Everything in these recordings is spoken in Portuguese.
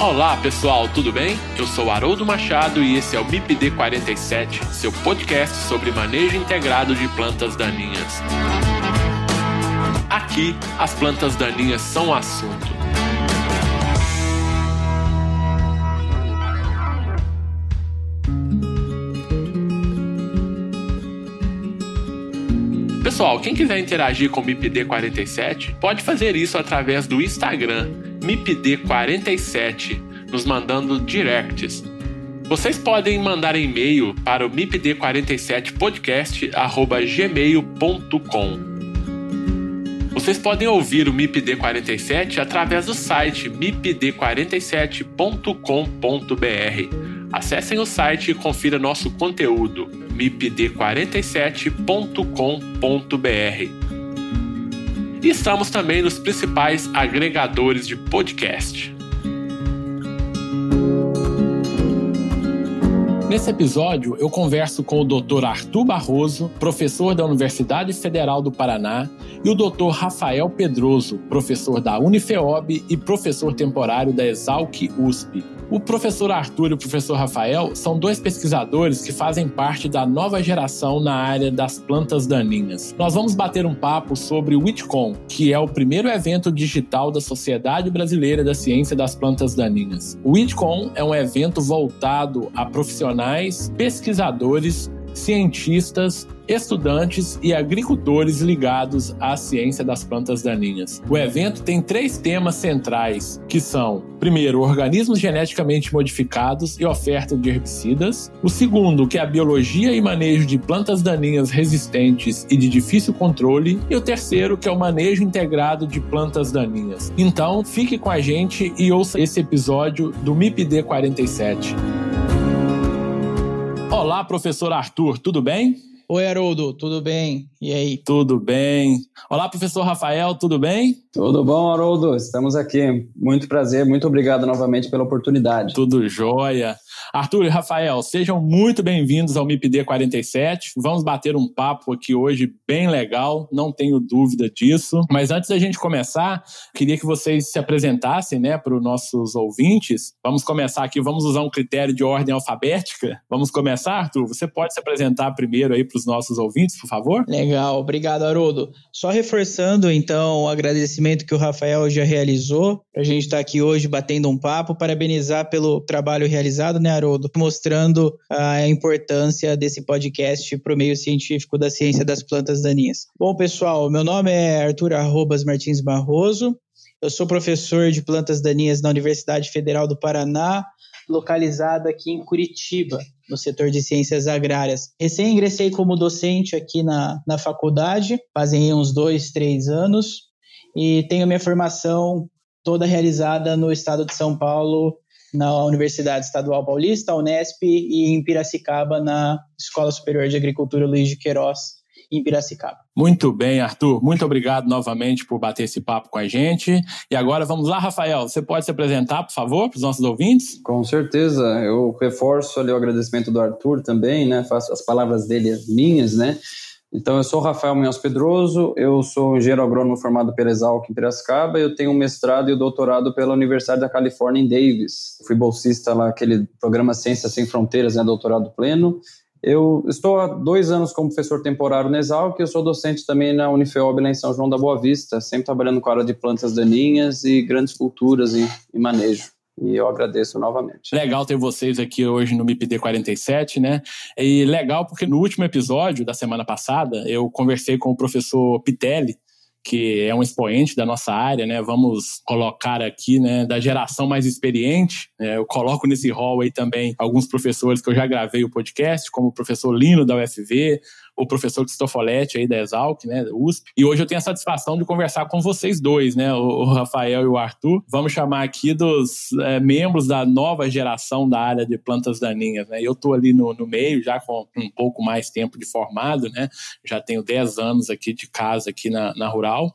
Olá pessoal, tudo bem? Eu sou Haroldo Machado e esse é o MIPD 47, seu podcast sobre manejo integrado de plantas daninhas. Aqui, as plantas daninhas são assunto. Pessoal, quem quiser interagir com o MIPD 47 pode fazer isso através do Instagram MIPD47, nos mandando directs. Vocês podem mandar e-mail para o mipd47podcast@gmail.com. Vocês podem ouvir o MIPD 47 através do site mipd47.com.br. Acessem o site e confira nosso conteúdo mipd47.com.br. E estamos também nos principais agregadores de podcast. Nesse episódio, eu converso com o Dr. Arthur Barroso, professor da Universidade Federal do Paraná, e o Dr. Rafael Pedroso, professor da Unifeob e professor temporário da Exalc USP. O professor Arthur e o professor Rafael são dois pesquisadores que fazem parte da nova geração na área das plantas daninhas. Nós vamos bater um papo sobre o WITCON, que é o primeiro evento digital da Sociedade Brasileira da Ciência das Plantas Daninhas. O WITCON é um evento voltado a profissionais, pesquisadores, cientistas estudantes e agricultores ligados à ciência das plantas daninhas. O evento tem três temas centrais, que são, primeiro, organismos geneticamente modificados e oferta de herbicidas. O segundo, que é a biologia e manejo de plantas daninhas resistentes e de difícil controle. E o terceiro, que é o manejo integrado de plantas daninhas. Então, fique com a gente e ouça esse episódio do MIPD 47. Olá, professor Arthur, tudo bem? Oi, Haroldo, tudo bem? E aí? Tudo bem. Olá, professor Rafael, tudo bem? Tudo bom, Haroldo? Estamos aqui. Muito prazer, muito obrigado novamente pela oportunidade. Tudo jóia. Arthur e Rafael, sejam muito bem-vindos ao MIPD 47. Vamos bater um papo aqui hoje bem legal, não tenho dúvida disso. Mas antes da gente começar, queria que vocês se apresentassem né, para os nossos ouvintes. Vamos começar aqui, vamos usar um critério de ordem alfabética. Vamos começar, Arthur? Você pode se apresentar primeiro aí para os nossos ouvintes, por favor? Legal, obrigado, Haroldo. Só reforçando, então, o agradecimento que o Rafael já realizou, para a gente estar tá aqui hoje batendo um papo, parabenizar pelo trabalho realizado, né, Haroldo, mostrando a importância desse podcast para o meio científico da ciência das plantas daninhas. Bom, pessoal, meu nome é Arthur Arrobas Martins Barroso, eu sou professor de plantas daninhas na Universidade Federal do Paraná, localizada aqui em Curitiba, no setor de ciências agrárias. Recém ingressei como docente aqui na, na faculdade, fazem uns dois, três anos, e tenho minha formação toda realizada no estado de São Paulo, na Universidade Estadual Paulista, Unesp, e em Piracicaba, na Escola Superior de Agricultura Luiz de Queiroz, em Piracicaba. Muito bem, Arthur. Muito obrigado novamente por bater esse papo com a gente. E agora vamos lá, Rafael. Você pode se apresentar, por favor, para os nossos ouvintes? Com certeza. Eu reforço ali o agradecimento do Arthur também, né? Faço as palavras dele minhas, né? Então, eu sou Rafael Munhoz Pedroso, eu sou engenheiro agrônomo formado pela Exalc em Piracicaba, eu tenho um mestrado e um doutorado pela Universidade da Califórnia em Davis. Fui bolsista lá, aquele programa Ciências Sem Fronteiras, né, doutorado pleno. Eu estou há dois anos como professor temporário na Exalc, eu sou docente também na Unifeob lá em São João da Boa Vista, sempre trabalhando com a área de plantas daninhas e grandes culturas e, e manejo. E eu agradeço novamente. Legal ter vocês aqui hoje no MIPD 47, né? E legal porque no último episódio da semana passada eu conversei com o professor Pitelli, que é um expoente da nossa área, né? Vamos colocar aqui, né, da geração mais experiente. Né? Eu coloco nesse hall aí também alguns professores que eu já gravei o podcast, como o professor Lino da UFV, o professor Cristofoletti aí da Exalc, né, USP. E hoje eu tenho a satisfação de conversar com vocês dois, né, o Rafael e o Arthur. Vamos chamar aqui dos é, membros da nova geração da área de plantas daninhas, né. Eu estou ali no, no meio, já com um pouco mais tempo de formado, né, já tenho 10 anos aqui de casa aqui na, na Rural.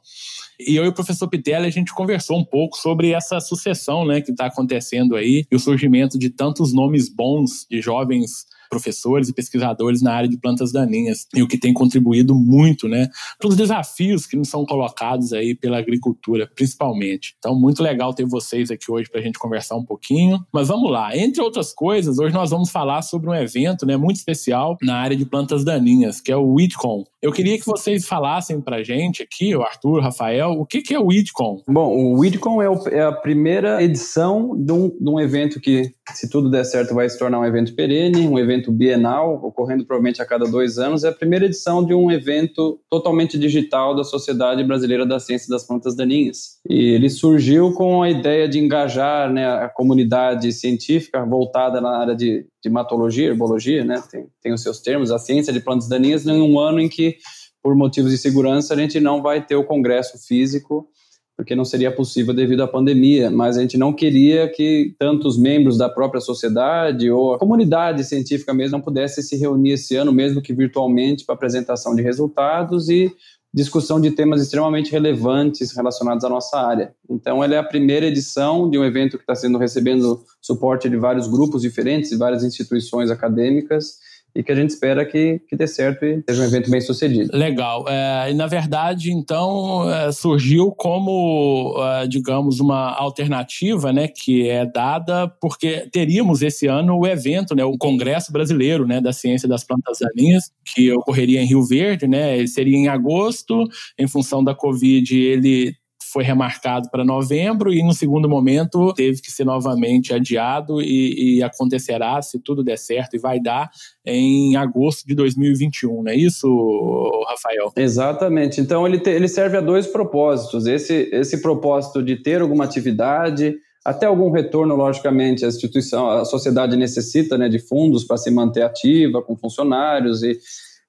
E eu e o professor Pitelli, a gente conversou um pouco sobre essa sucessão né, que está acontecendo aí e o surgimento de tantos nomes bons de jovens professores e pesquisadores na área de plantas daninhas e o que tem contribuído muito, né, para os desafios que nos são colocados aí pela agricultura, principalmente. Então, muito legal ter vocês aqui hoje para a gente conversar um pouquinho. Mas vamos lá. Entre outras coisas, hoje nós vamos falar sobre um evento, né, muito especial na área de plantas daninhas, que é o WeedCon. Eu queria que vocês falassem para a gente aqui, o Arthur, o Rafael, o que, que é o WeedCon? Bom, o WeedCon é, é a primeira edição de um, de um evento que, se tudo der certo, vai se tornar um evento perene, um evento bienal, ocorrendo provavelmente a cada dois anos. É a primeira edição de um evento totalmente digital da Sociedade Brasileira da Ciência das Plantas Daninhas. E ele surgiu com a ideia de engajar né, a comunidade científica voltada na área de, de hematologia, herbologia, né, tem, tem os seus termos, a ciência de plantas daninhas, em um ano em que, por motivos de segurança, a gente não vai ter o congresso físico porque não seria possível devido à pandemia, mas a gente não queria que tantos membros da própria sociedade ou a comunidade científica mesmo não pudesse se reunir esse ano, mesmo que virtualmente, para apresentação de resultados e discussão de temas extremamente relevantes relacionados à nossa área. Então, ela é a primeira edição de um evento que está sendo recebendo suporte de vários grupos diferentes e várias instituições acadêmicas e que a gente espera que, que dê certo e seja um evento bem sucedido. Legal. É, e na verdade, então, é, surgiu como, é, digamos, uma alternativa, né, que é dada porque teríamos esse ano o evento, né, o Congresso Brasileiro, né, da Ciência das Plantas Daninhas, que ocorreria em Rio Verde, né, seria em agosto, em função da Covid, ele foi remarcado para novembro e no segundo momento teve que ser novamente adiado e, e, acontecerá, se tudo der certo, e vai dar em agosto de 2021, não é isso, Rafael? Exatamente. Então ele, te, ele serve a dois propósitos. Esse, esse propósito de ter alguma atividade, até algum retorno, logicamente, a instituição, a sociedade necessita né, de fundos para se manter ativa, com funcionários e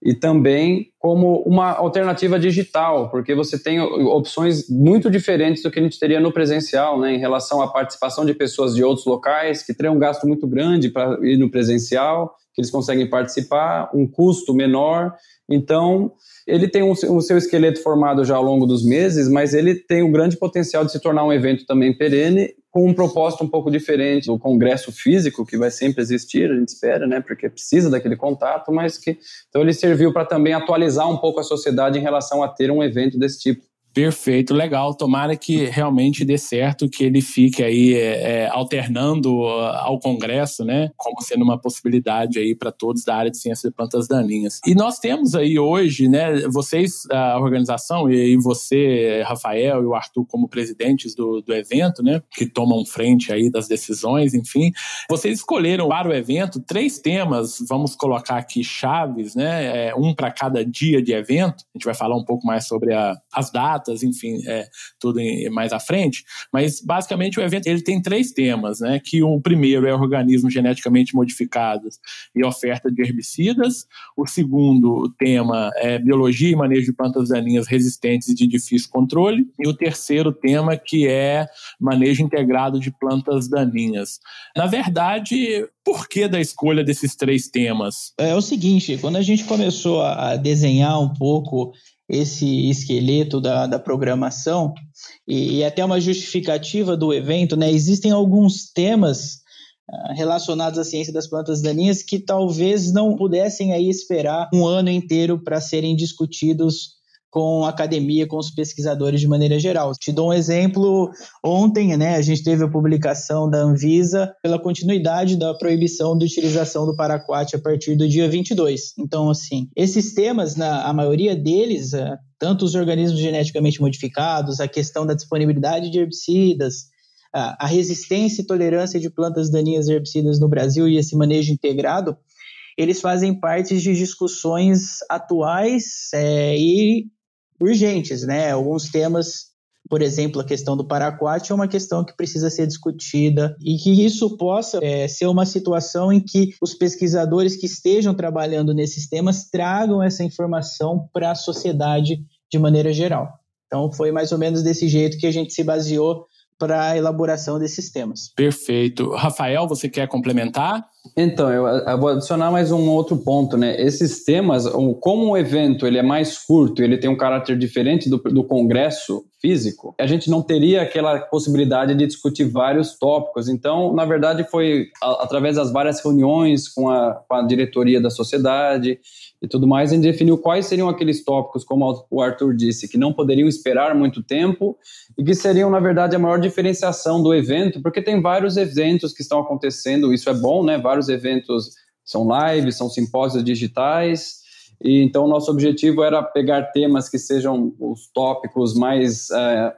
e também como uma alternativa digital, porque você tem opções muito diferentes do que a gente teria no presencial, né, em relação à participação de pessoas de outros locais que teriam um gasto muito grande para ir no presencial, que eles conseguem participar, um custo menor. Então, ele tem o um, seu esqueleto formado já ao longo dos meses, mas ele tem um grande potencial de se tornar um evento também perene com um propósito um pouco diferente do congresso físico, que vai sempre existir, a gente espera, né, porque precisa daquele contato, mas que então ele serviu para também atualizar um pouco a sociedade em relação a ter um evento desse tipo. Perfeito, legal. Tomara que realmente dê certo, que ele fique aí é, é alternando ao Congresso, né? Como sendo uma possibilidade aí para todos da área de ciência de plantas daninhas. E nós temos aí hoje, né? Vocês, a organização, e você, Rafael e o Arthur, como presidentes do, do evento, né? Que tomam frente aí das decisões, enfim. Vocês escolheram para o evento três temas, vamos colocar aqui chaves, né? É, um para cada dia de evento. A gente vai falar um pouco mais sobre a, as datas datas, enfim, é, tudo em, mais à frente. Mas basicamente o evento ele tem três temas, né? Que o primeiro é organismos geneticamente modificados e oferta de herbicidas. O segundo tema é biologia e manejo de plantas daninhas resistentes e de difícil controle. E o terceiro tema que é manejo integrado de plantas daninhas. Na verdade, por que da escolha desses três temas? É o seguinte, quando a gente começou a desenhar um pouco esse esqueleto da, da programação e, e, até uma justificativa do evento, né? Existem alguns temas uh, relacionados à ciência das plantas daninhas que talvez não pudessem aí esperar um ano inteiro para serem discutidos com a academia, com os pesquisadores de maneira geral. Te dou um exemplo, ontem né, a gente teve a publicação da Anvisa pela continuidade da proibição de utilização do paraquat a partir do dia 22. Então, assim, esses temas, na, a maioria deles, é, tanto os organismos geneticamente modificados, a questão da disponibilidade de herbicidas, a resistência e tolerância de plantas daninhas herbicidas no Brasil e esse manejo integrado, eles fazem parte de discussões atuais é, e urgentes, né? Alguns temas, por exemplo, a questão do paraquat é uma questão que precisa ser discutida e que isso possa é, ser uma situação em que os pesquisadores que estejam trabalhando nesses temas tragam essa informação para a sociedade de maneira geral. Então, foi mais ou menos desse jeito que a gente se baseou para a elaboração desses temas. Perfeito. Rafael, você quer complementar? Então, eu, eu, vou adicionar mais um outro ponto, né? Esses temas, como o evento ele é mais curto, ele tem um caráter diferente do, do congresso físico, a gente não teria aquela possibilidade de discutir vários tópicos. Então, na verdade, foi a, através das várias reuniões com a, com a diretoria da sociedade e tudo mais, a gente definiu quais seriam aqueles tópicos, como o Arthur disse, que não poderiam esperar muito tempo e que seriam, na verdade, a maior diferenciação do evento, porque tem vários eventos que estão acontecendo, isso é bom, né? Vários eventos são lives, são simpósios digitais, e então nosso objetivo era pegar temas que sejam os tópicos mais é,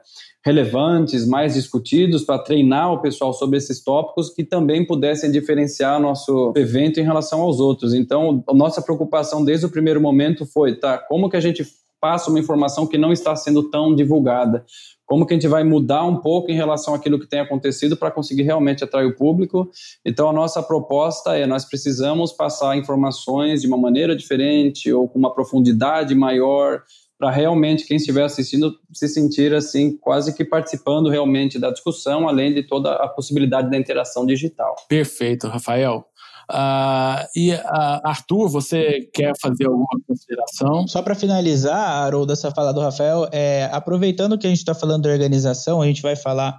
relevantes, mais discutidos, para treinar o pessoal sobre esses tópicos que também pudessem diferenciar nosso evento em relação aos outros. Então, nossa preocupação desde o primeiro momento foi, tá, como que a gente passa uma informação que não está sendo tão divulgada? como que a gente vai mudar um pouco em relação àquilo que tem acontecido para conseguir realmente atrair o público. Então, a nossa proposta é: nós precisamos passar informações de uma maneira diferente ou com uma profundidade maior para realmente quem estiver assistindo se sentir assim quase que participando realmente da discussão, além de toda a possibilidade da interação digital. Perfeito, Rafael. Uh, e uh, Arthur, você quer fazer alguma consideração? Só para finalizar, Haroldo, essa fala do Rafael, é, aproveitando que a gente está falando da organização, a gente vai falar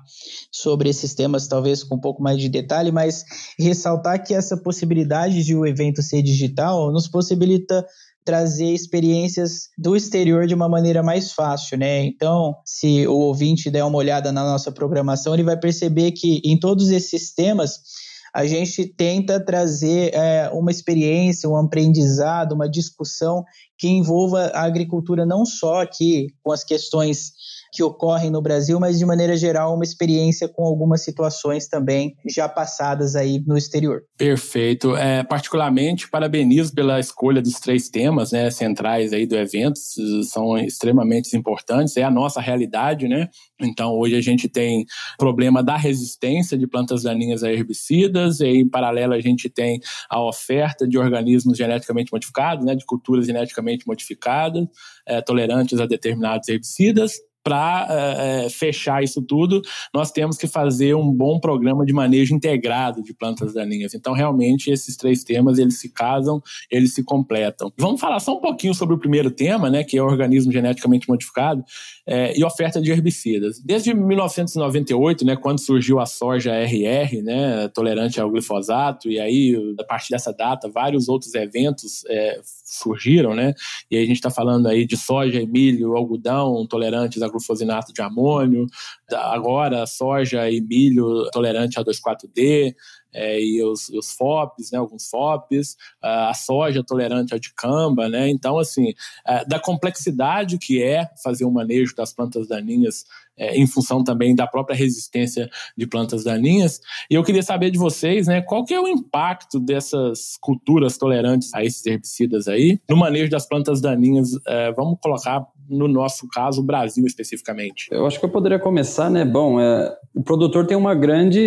sobre esses temas talvez com um pouco mais de detalhe, mas ressaltar que essa possibilidade de o evento ser digital nos possibilita trazer experiências do exterior de uma maneira mais fácil, né? Então, se o ouvinte der uma olhada na nossa programação, ele vai perceber que em todos esses temas a gente tenta trazer é, uma experiência, um aprendizado, uma discussão que envolva a agricultura não só aqui com as questões que ocorrem no Brasil, mas de maneira geral uma experiência com algumas situações também já passadas aí no exterior. Perfeito. É, particularmente, parabenizo pela escolha dos três temas né, centrais aí do evento, são extremamente importantes, é a nossa realidade, né? Então, hoje a gente tem problema da resistência de plantas daninhas a herbicidas, e em paralelo a gente tem a oferta de organismos geneticamente modificados, né, de culturas geneticamente modificadas, é, tolerantes a determinados herbicidas, para é, é, fechar isso tudo, nós temos que fazer um bom programa de manejo integrado de plantas daninhas. Então, realmente, esses três temas, eles se casam, eles se completam. Vamos falar só um pouquinho sobre o primeiro tema, né, que é o organismo geneticamente modificado é, e oferta de herbicidas. Desde 1998, né, quando surgiu a soja RR, né, tolerante ao glifosato, e aí, a partir dessa data, vários outros eventos é, surgiram, né, e aí a gente está falando aí de soja, milho, algodão tolerantes a glufosinato de amônio, agora soja e milho tolerante a 2,4-D, é, e os, os FOPs, né, alguns FOPs, a soja tolerante ao dicamba, né, então assim, é, da complexidade que é fazer o manejo das plantas daninhas é, em função também da própria resistência de plantas daninhas, e eu queria saber de vocês, né, qual que é o impacto dessas culturas tolerantes a esses herbicidas aí no manejo das plantas daninhas, é, vamos colocar no nosso caso, o Brasil especificamente? Eu acho que eu poderia começar, né? Bom, é, o produtor tem uma grande.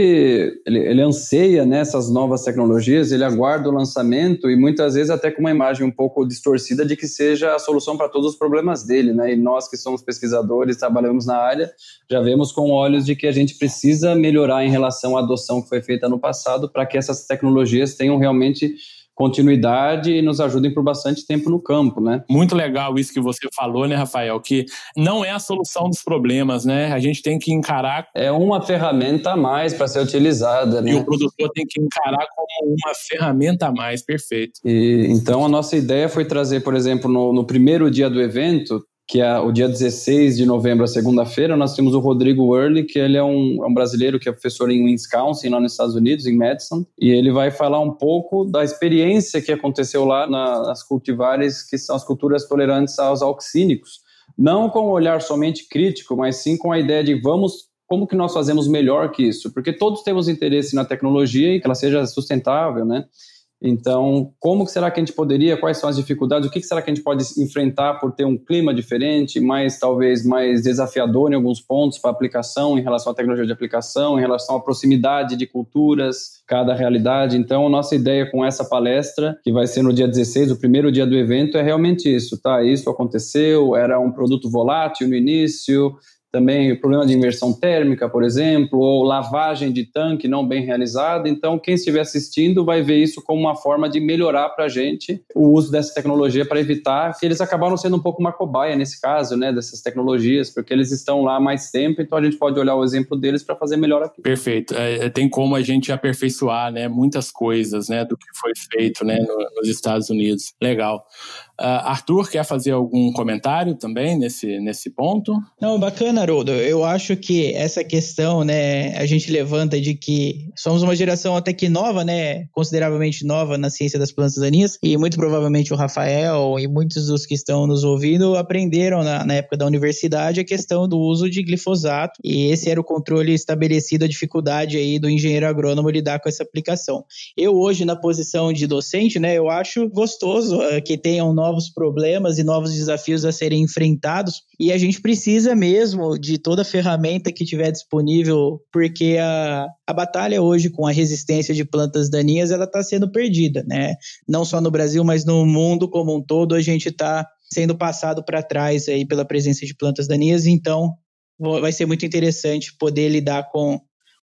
Ele, ele anseia né, novas tecnologias, ele aguarda o lançamento e muitas vezes até com uma imagem um pouco distorcida de que seja a solução para todos os problemas dele, né? E nós que somos pesquisadores, trabalhamos na área, já vemos com olhos de que a gente precisa melhorar em relação à adoção que foi feita no passado para que essas tecnologias tenham realmente continuidade e nos ajudem por bastante tempo no campo, né? Muito legal isso que você falou, né, Rafael? Que não é a solução dos problemas, né? A gente tem que encarar. É uma ferramenta a mais para ser utilizada, né? E o produtor tem que encarar como uma ferramenta a mais, perfeito. E, então a nossa ideia foi trazer, por exemplo, no, no primeiro dia do evento, que é o dia 16 de novembro, segunda-feira, nós temos o Rodrigo Worley, que ele é um, é um, brasileiro que é professor em Wisconsin, lá nos Estados Unidos, em Madison, e ele vai falar um pouco da experiência que aconteceu lá na, nas cultivares, que são as culturas tolerantes aos auxínicos. Não com um olhar somente crítico, mas sim com a ideia de vamos como que nós fazemos melhor que isso? Porque todos temos interesse na tecnologia e que ela seja sustentável, né? Então, como será que a gente poderia, quais são as dificuldades, o que será que a gente pode enfrentar por ter um clima diferente, mais talvez mais desafiador em alguns pontos para aplicação, em relação à tecnologia de aplicação, em relação à proximidade de culturas, cada realidade. Então, nossa ideia com essa palestra, que vai ser no dia 16, o primeiro dia do evento, é realmente isso, tá? Isso aconteceu, era um produto volátil no início, também problema de inversão térmica, por exemplo, ou lavagem de tanque não bem realizada. Então, quem estiver assistindo vai ver isso como uma forma de melhorar para a gente o uso dessa tecnologia para evitar que eles acabaram sendo um pouco uma cobaia nesse caso, né, dessas tecnologias, porque eles estão lá há mais tempo, então a gente pode olhar o exemplo deles para fazer melhor aqui. Perfeito. É, tem como a gente aperfeiçoar, né, muitas coisas, né, do que foi feito, né, no, nos Estados Unidos. Legal. Uh, Arthur, quer fazer algum comentário também nesse, nesse ponto? Não, bacana, Eu acho que essa questão, né, a gente levanta de que somos uma geração até que nova, né, consideravelmente nova na ciência das plantas daninhas, e muito provavelmente o Rafael e muitos dos que estão nos ouvindo aprenderam na, na época da universidade a questão do uso de glifosato, e esse era o controle estabelecido, a dificuldade aí do engenheiro agrônomo lidar com essa aplicação. Eu hoje, na posição de docente, né, eu acho gostoso uh, que tenham novos problemas e novos desafios a serem enfrentados. E a gente precisa mesmo de toda ferramenta que tiver disponível, porque a, a batalha hoje com a resistência de plantas daninhas ela está sendo perdida, né? Não só no Brasil, mas no mundo como um todo, a gente está sendo passado para trás aí pela presença de plantas daninhas. Então, vai ser muito interessante poder lidar com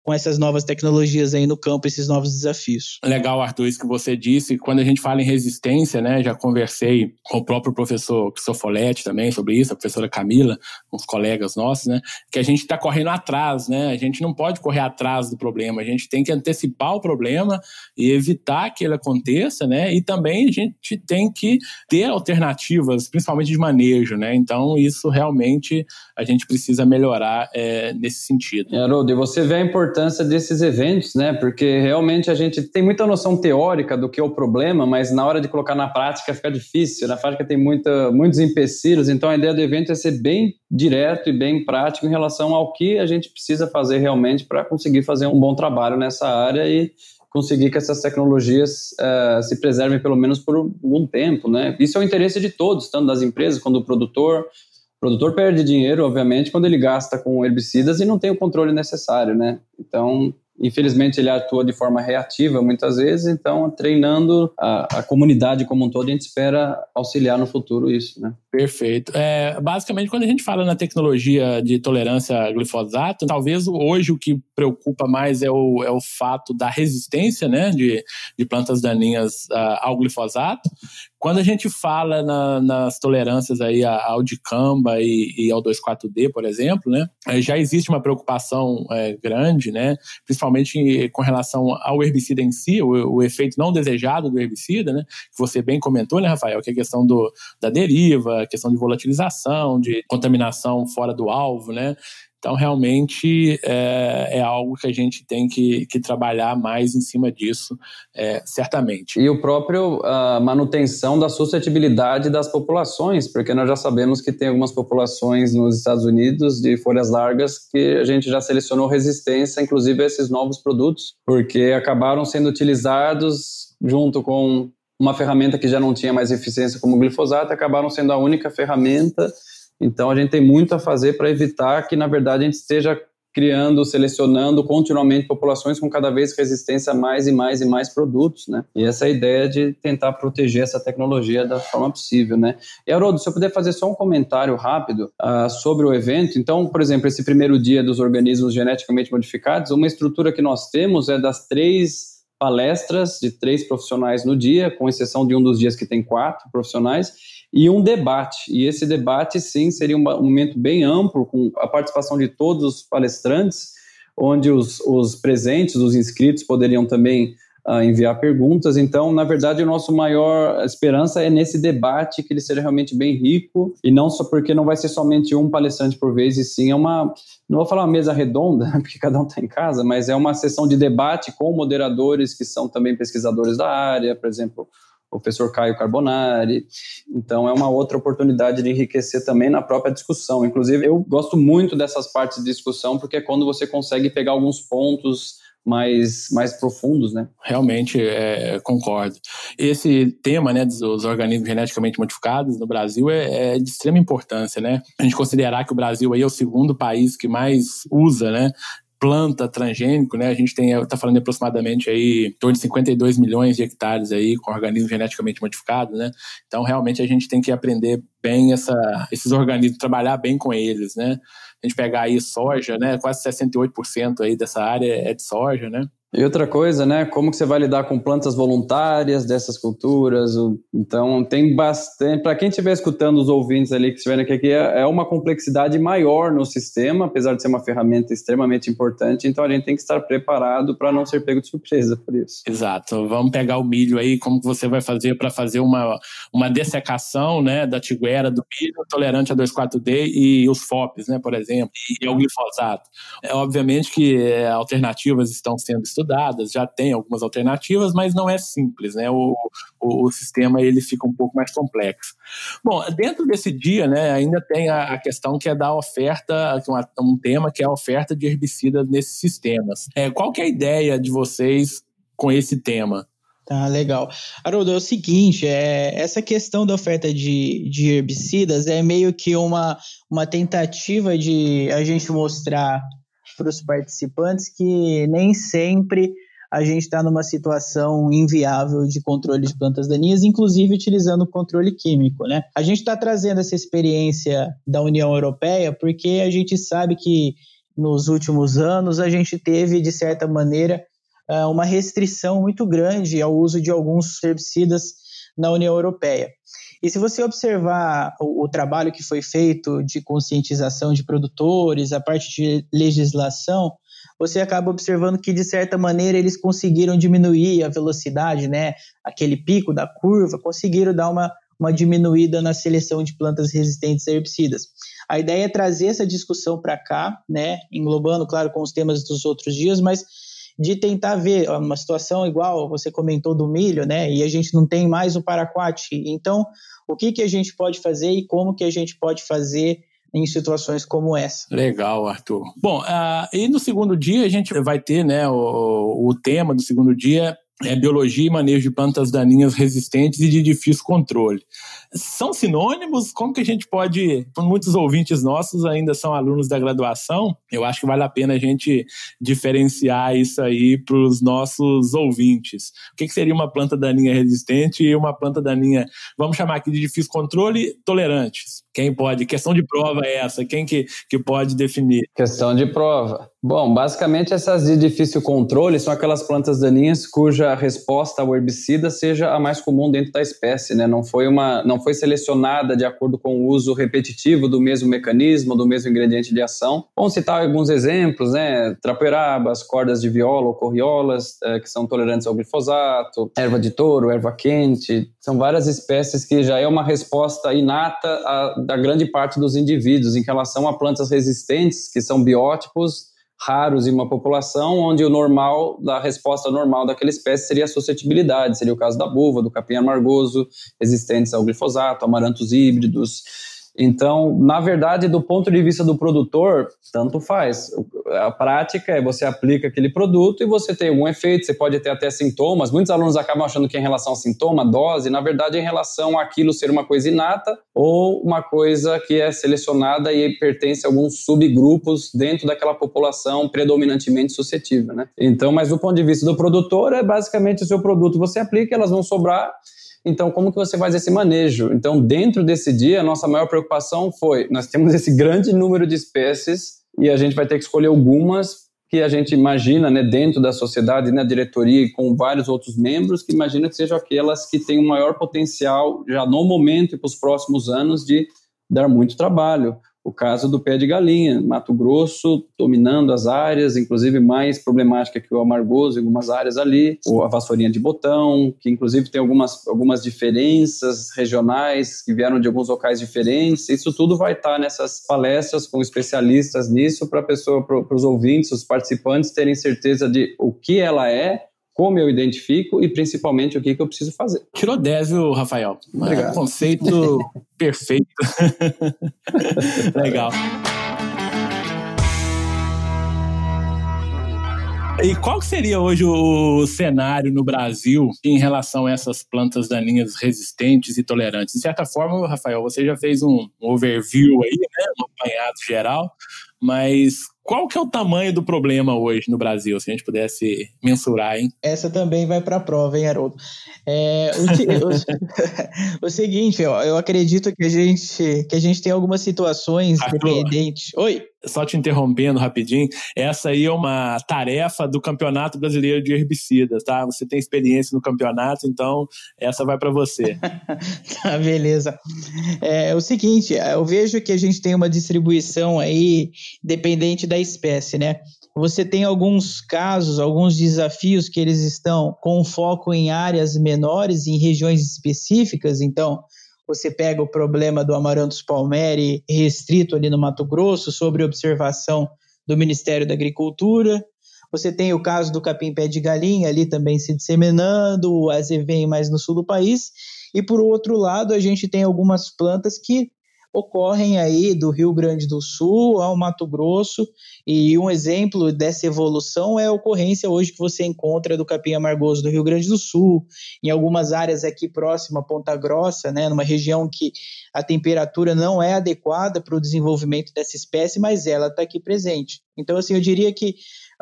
com essas novas tecnologias aí no campo, esses novos desafios. Legal, Arthur, isso que você disse. Quando a gente fala em resistência, né, já conversei com o próprio professor Cristofoletti também sobre isso, a professora Camila, com os colegas nossos, né, que a gente está correndo atrás, né, a gente não pode correr atrás do problema, a gente tem que antecipar o problema e evitar que ele aconteça, né, e também a gente tem que ter alternativas, principalmente de manejo, né, então isso realmente a gente precisa melhorar é, nesse sentido. Haroldo, e você vê a importância importância desses eventos, né? Porque realmente a gente tem muita noção teórica do que é o problema, mas na hora de colocar na prática fica difícil. Na prática tem muita, muitos empecilhos, então a ideia do evento é ser bem direto e bem prático em relação ao que a gente precisa fazer realmente para conseguir fazer um bom trabalho nessa área e conseguir que essas tecnologias uh, se preservem pelo menos por um tempo, né? Isso é o interesse de todos, tanto das empresas quanto do produtor, o produtor perde dinheiro, obviamente, quando ele gasta com herbicidas e não tem o controle necessário, né? Então, infelizmente, ele atua de forma reativa muitas vezes, então, treinando a, a comunidade como um todo, a gente espera auxiliar no futuro isso, né? Perfeito. É, basicamente, quando a gente fala na tecnologia de tolerância a glifosato, talvez hoje o que preocupa mais é o, é o fato da resistência né, de, de plantas daninhas uh, ao glifosato. Quando a gente fala na, nas tolerâncias aí ao dicamba e, e, ao 2,4-D, por exemplo, né, já existe uma preocupação é, grande, né, principalmente com relação ao herbicida em si, o, o, efeito não desejado do herbicida, né, que você bem comentou, né, Rafael, que é a questão do, da deriva, questão de volatilização, de contaminação fora do alvo, né? Então, realmente é, é, algo que a gente tem que, que trabalhar mais em cima disso, é, certamente. E o próprio a manutenção da suscetibilidade das populações, porque nós já sabemos que tem algumas populações nos Estados Unidos de folhas largas que a gente já selecionou resistência, inclusive a esses novos produtos, porque acabaram sendo utilizados junto com uma ferramenta que já não tinha mais eficiência como o glifosato, acabaram sendo a única ferramenta. Então a gente tem muito a fazer para evitar que, na verdade, a gente esteja criando, selecionando continuamente populações com cada vez resistência a mais e mais e mais produtos, né? E essa é ideia de tentar proteger essa tecnologia da forma possível, né? E Haroldo, se eu puder fazer só um comentário rápido uh, sobre o evento. Então, por exemplo, esse primeiro dia dos organismos geneticamente modificados, uma estrutura que nós temos é das três palestras de três profissionais no dia, com exceção de um dos dias que tem quatro profissionais, e um debate. E esse debate, sim, seria um momento bem amplo, com a participação de todos os palestrantes, onde os, os presentes, os inscritos, poderiam também enviar perguntas. Então, na verdade, a nossa maior esperança é nesse debate que ele seja realmente bem rico e não só porque não vai ser somente um palestrante por vez, e sim é uma, não vou falar uma mesa redonda, porque cada um está em casa, mas é uma sessão de debate com moderadores que são também pesquisadores da área, por exemplo, o professor Caio Carbonari. Então, é uma outra oportunidade de enriquecer também na própria discussão. Inclusive, eu gosto muito dessas partes de discussão, porque é quando você consegue pegar alguns pontos mais, mais profundos, né? Realmente, é, concordo. Esse tema, né, dos organismos geneticamente modificados no Brasil é, é, de extrema importância, né? A gente considerar que o Brasil aí é o segundo país que mais usa, né, planta transgênico, né? A gente tem, está falando aproximadamente aí, em torno de 52 milhões de hectares aí com organismos geneticamente modificados, né? Então, realmente, a gente tem que aprender bem essa, esses organismos, trabalhar bem com eles, né? A gente pegar aí soja, né? Quase 68% aí dessa área é de soja, né? E outra coisa, né? Como que você vai lidar com plantas voluntárias dessas culturas? Então, tem bastante. Para quem estiver escutando os ouvintes ali que estiverem aqui, é uma complexidade maior no sistema, apesar de ser uma ferramenta extremamente importante. Então, a gente tem que estar preparado para não ser pego de surpresa por isso. Exato. Vamos pegar o milho aí, como que você vai fazer para fazer uma, uma dessecação, né, da tiguera do milho tolerante a 2,4-D e os FOPs, né, por exemplo, e, o glifosato. É obviamente que é, alternativas estão sendo estudadas estudadas, já tem algumas alternativas, mas não é simples, né? O, o, o sistema ele fica um pouco mais complexo. Bom, dentro desse dia, né, ainda tem a, a questão que é da oferta, é um tema que é a oferta de herbicidas nesses sistemas. É, qual que é a ideia de vocês com esse tema? Tá, legal. Haroldo, é o seguinte, é, essa questão da oferta de, de herbicidas é meio que uma, uma tentativa de a gente mostrar para os participantes que nem sempre a gente está numa situação inviável de controle de plantas daninhas, inclusive utilizando o controle químico. Né? A gente está trazendo essa experiência da União Europeia porque a gente sabe que nos últimos anos a gente teve, de certa maneira, eh, uma restrição muito grande ao uso de alguns herbicidas na União Europeia. E se você observar o, o, trabalho que foi feito de conscientização de produtores, a parte de legislação, você acaba observando que, de certa maneira, eles conseguiram diminuir a velocidade, né? Aquele pico da curva, conseguiram dar uma, uma diminuída na seleção de plantas resistentes a herbicidas. A ideia é trazer essa discussão para cá, né? Englobando, claro, com os temas dos outros dias, mas de tentar ver uma situação igual você comentou do milho, né? E a gente não tem mais o paraquat. Então, o que, que a gente pode fazer e como que a gente pode fazer em situações como essa. Legal, Arthur. Bom, uh, e no segundo dia a gente vai ter, né, o, o tema do segundo dia é biologia e manejo de plantas daninhas resistentes e de difícil controle. São sinônimos? Como que a gente pode, muitos ouvintes nossos ainda são alunos da graduação, eu acho que vale a pena a gente diferenciar isso aí para os nossos ouvintes. O que, que, seria uma planta daninha resistente e uma planta daninha, vamos chamar aqui de difícil controle, tolerantes? Quem pode? Questão de prova é essa? Quem que, que pode definir? Questão de prova. Bom, basicamente essas de difícil controle são aquelas plantas daninhas cuja resposta ao herbicida seja a mais comum dentro da espécie, né? Não foi uma, não foi selecionada de acordo com o uso repetitivo do mesmo mecanismo, do mesmo ingrediente de ação. Vamos citar alguns exemplos, né? Trapoerabas, cordas de viola ou corriolas, é, que são tolerantes ao glifosato, erva de touro, erva quente. São várias espécies que já é uma resposta inata a, da grande parte dos indivíduos em relação a plantas resistentes, que são biótipos raros em uma população, onde o normal, da resposta normal daquela espécie seria a suscetibilidade, seria o caso da buva, do capim amargoso, resistentes ao glifosato, amarantos híbridos, então, na verdade, do ponto de vista do produtor, tanto faz. A prática é você aplica aquele produto e você tem algum efeito, você pode ter até sintomas. Muitos alunos acabam achando que é em relação ao sintoma, dose, na verdade é em relação àquilo ser uma coisa inata ou uma coisa que é selecionada e pertence a alguns subgrupos dentro daquela população predominantemente suscetível, né? Então, mas do ponto de vista do produtor, é basicamente o seu produto você aplica, elas vão sobrar então, como que você faz esse manejo? Então, dentro desse dia, a nossa maior preocupação foi: nós temos esse grande número de espécies e a gente vai ter que escolher algumas que a gente imagina, né, dentro da sociedade, na diretoria e com vários outros membros, que imagina que sejam aquelas que têm o maior potencial já no momento e para os próximos anos de dar muito trabalho o caso do pé de galinha, Mato Grosso dominando as áreas, inclusive mais problemática que o amargoso em algumas áreas ali, ou a vassourinha de botão, que inclusive tem algumas, algumas diferenças regionais que vieram de alguns locais diferentes. Isso tudo vai estar nessas palestras com especialistas nisso para pessoa, para os ouvintes, os participantes terem certeza de o que ela é, como eu identifico e principalmente o que, que eu preciso fazer. Tirou 10, viu, Rafael? Obrigado. conceito perfeito. Legal. E qual seria hoje o cenário no Brasil em relação a essas plantas daninhas resistentes e tolerantes? De certa forma, Rafael, você já fez um overview aí, né, um apanhado geral, mas qual que é o tamanho do problema hoje no Brasil, se a gente pudesse mensurar, hein? Essa também vai para a prova, hein, Haroldo? É, o, o, o, seguinte, ó, eu acredito que a gente que a gente tem algumas situações dependentes. Oi só te interrompendo rapidinho, essa aí é uma tarefa do Campeonato Brasileiro de Herbicidas, tá? Você tem experiência no campeonato, então essa vai para você. tá, beleza. É, é, o seguinte, eu vejo que a gente tem uma distribuição aí dependente da espécie, né? Você tem alguns casos, alguns desafios que eles estão com foco em áreas menores, em regiões específicas, então você pega o problema do Amaranthus palmeri restrito ali no Mato Grosso, sobre observação do Ministério da Agricultura. Você tem o caso do capim-pé de galinha ali também se disseminando, o azevém mais no sul do país. E por outro lado, a gente tem algumas plantas que ocorrem aí do Rio Grande do Sul ao Mato Grosso, e um exemplo dessa evolução é a ocorrência hoje que você encontra do capim amargoso do Rio Grande do Sul, em algumas áreas aqui próximo a Ponta Grossa, né, numa região que a temperatura não é adequada para o desenvolvimento dessa espécie, mas ela está aqui presente. Então, assim, eu diria que